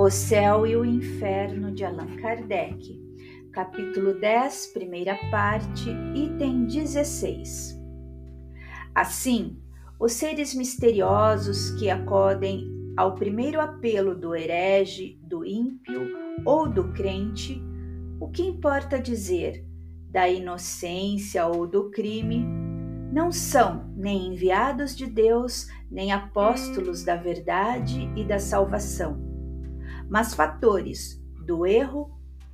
O Céu e o Inferno de Allan Kardec, capítulo 10, primeira parte, item 16. Assim, os seres misteriosos que acodem ao primeiro apelo do herege, do ímpio ou do crente, o que importa dizer da inocência ou do crime, não são nem enviados de Deus, nem apóstolos da verdade e da salvação mas fatores do erro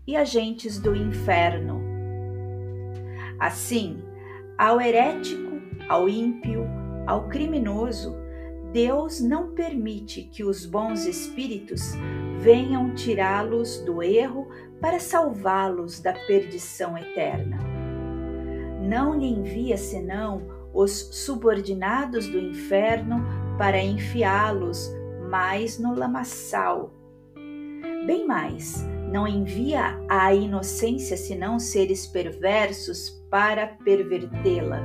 e agentes do inferno. Assim, ao herético, ao ímpio, ao criminoso, Deus não permite que os bons espíritos venham tirá-los do erro para salvá-los da perdição eterna. Não lhe envia senão os subordinados do inferno para enfiá-los mais no lamaçal Bem mais, não envia a inocência senão seres perversos para pervertê-la.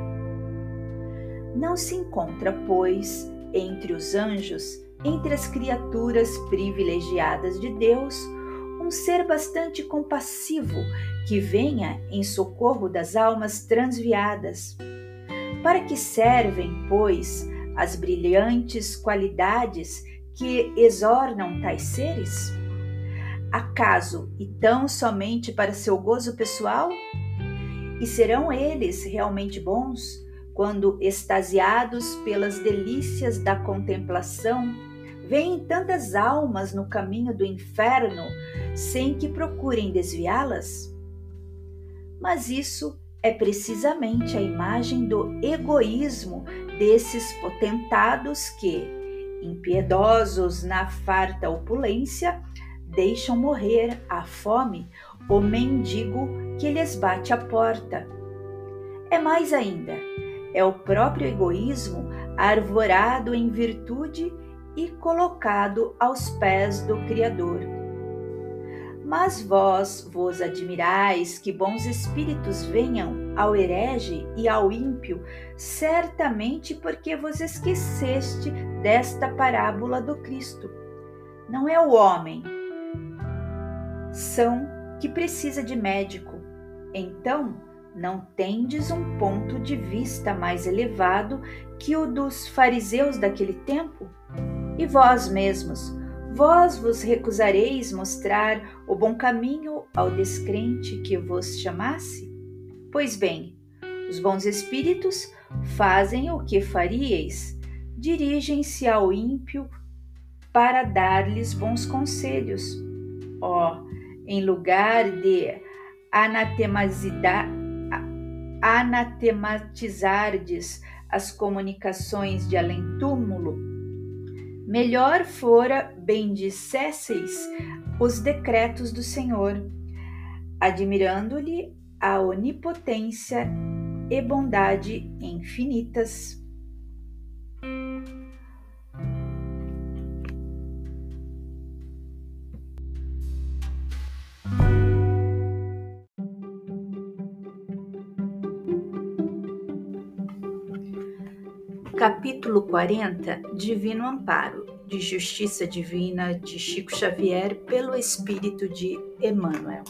Não se encontra, pois, entre os anjos, entre as criaturas privilegiadas de Deus, um ser bastante compassivo que venha em socorro das almas transviadas. Para que servem, pois, as brilhantes qualidades que exornam tais seres? Acaso e tão somente para seu gozo pessoal? E serão eles realmente bons quando, extasiados pelas delícias da contemplação, veem tantas almas no caminho do inferno sem que procurem desviá-las? Mas isso é precisamente a imagem do egoísmo desses potentados que, impiedosos na farta opulência, deixam morrer à fome o mendigo que lhes bate a porta. É mais ainda, é o próprio egoísmo arvorado em virtude e colocado aos pés do Criador. Mas vós vos admirais que bons espíritos venham ao herege e ao ímpio, certamente porque vos esqueceste desta parábola do Cristo. Não é o homem são que precisa de médico. Então, não tendes um ponto de vista mais elevado que o dos fariseus daquele tempo? E vós mesmos, vós vos recusareis mostrar o bom caminho ao descrente que vos chamasse? Pois bem, os bons espíritos fazem o que faríeis, dirigem-se ao ímpio para dar-lhes bons conselhos. Ó, oh, em lugar de anatematizardes as comunicações de além-túmulo, melhor fora bendissesseis os decretos do Senhor, admirando-lhe a onipotência e bondade infinitas. Capítulo 40 Divino Amparo, de Justiça Divina de Chico Xavier, pelo Espírito de Emmanuel.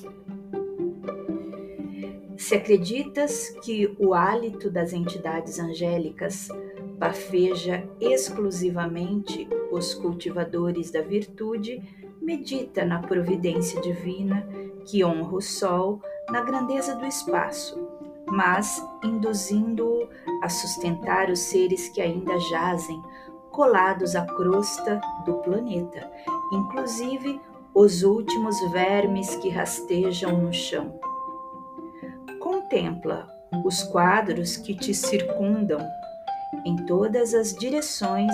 Se acreditas que o hálito das entidades angélicas bafeja exclusivamente os cultivadores da virtude, medita na providência divina que honra o sol na grandeza do espaço mas induzindo-o a sustentar os seres que ainda jazem colados à crosta do planeta, inclusive os últimos vermes que rastejam no chão. Contempla os quadros que te circundam em todas as direções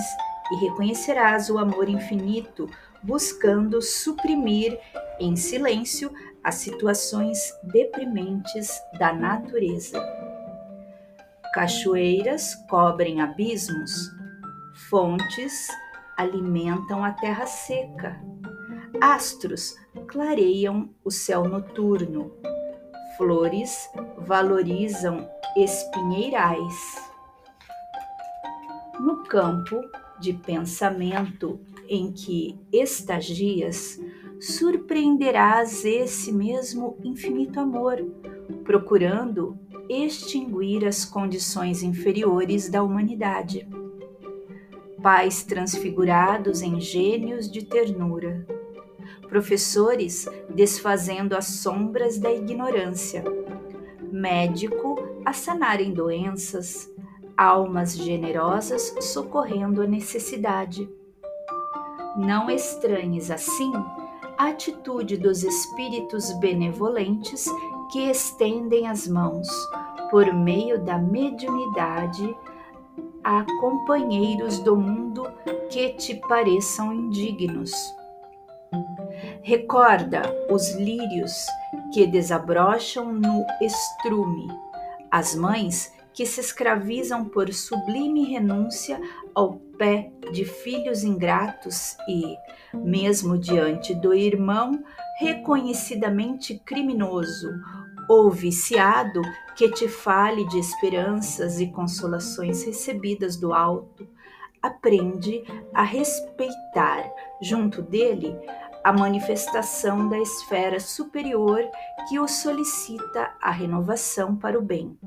e reconhecerás o amor infinito buscando suprimir em silêncio as situações deprimentes da natureza. Cachoeiras cobrem abismos, fontes alimentam a terra seca, astros clareiam o céu noturno, flores valorizam espinheirais. No campo de pensamento em que estagias, surpreenderás esse mesmo infinito amor, procurando extinguir as condições inferiores da humanidade. Pais transfigurados em gênios de ternura, professores desfazendo as sombras da ignorância, médico a sanarem doenças, almas generosas socorrendo a necessidade. Não estranhes assim atitude dos espíritos benevolentes que estendem as mãos por meio da mediunidade a companheiros do mundo que te pareçam indignos. Recorda os lírios que desabrocham no estrume, as mães que se escravizam por sublime renúncia ao pé de filhos ingratos e, mesmo diante do irmão reconhecidamente criminoso ou viciado que te fale de esperanças e consolações recebidas do alto, aprende a respeitar junto dele a manifestação da esfera superior que o solicita a renovação para o bem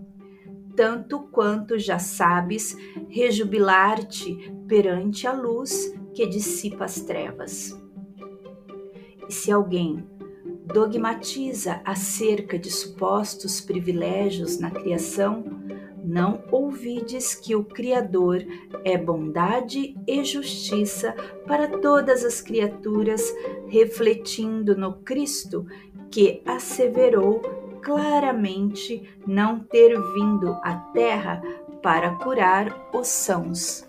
tanto quanto já sabes rejubilar-te perante a luz que dissipa as trevas. E se alguém dogmatiza acerca de supostos privilégios na criação, não ouvides que o Criador é bondade e justiça para todas as criaturas, refletindo no Cristo que asseverou claramente não ter vindo à terra para curar os sãos.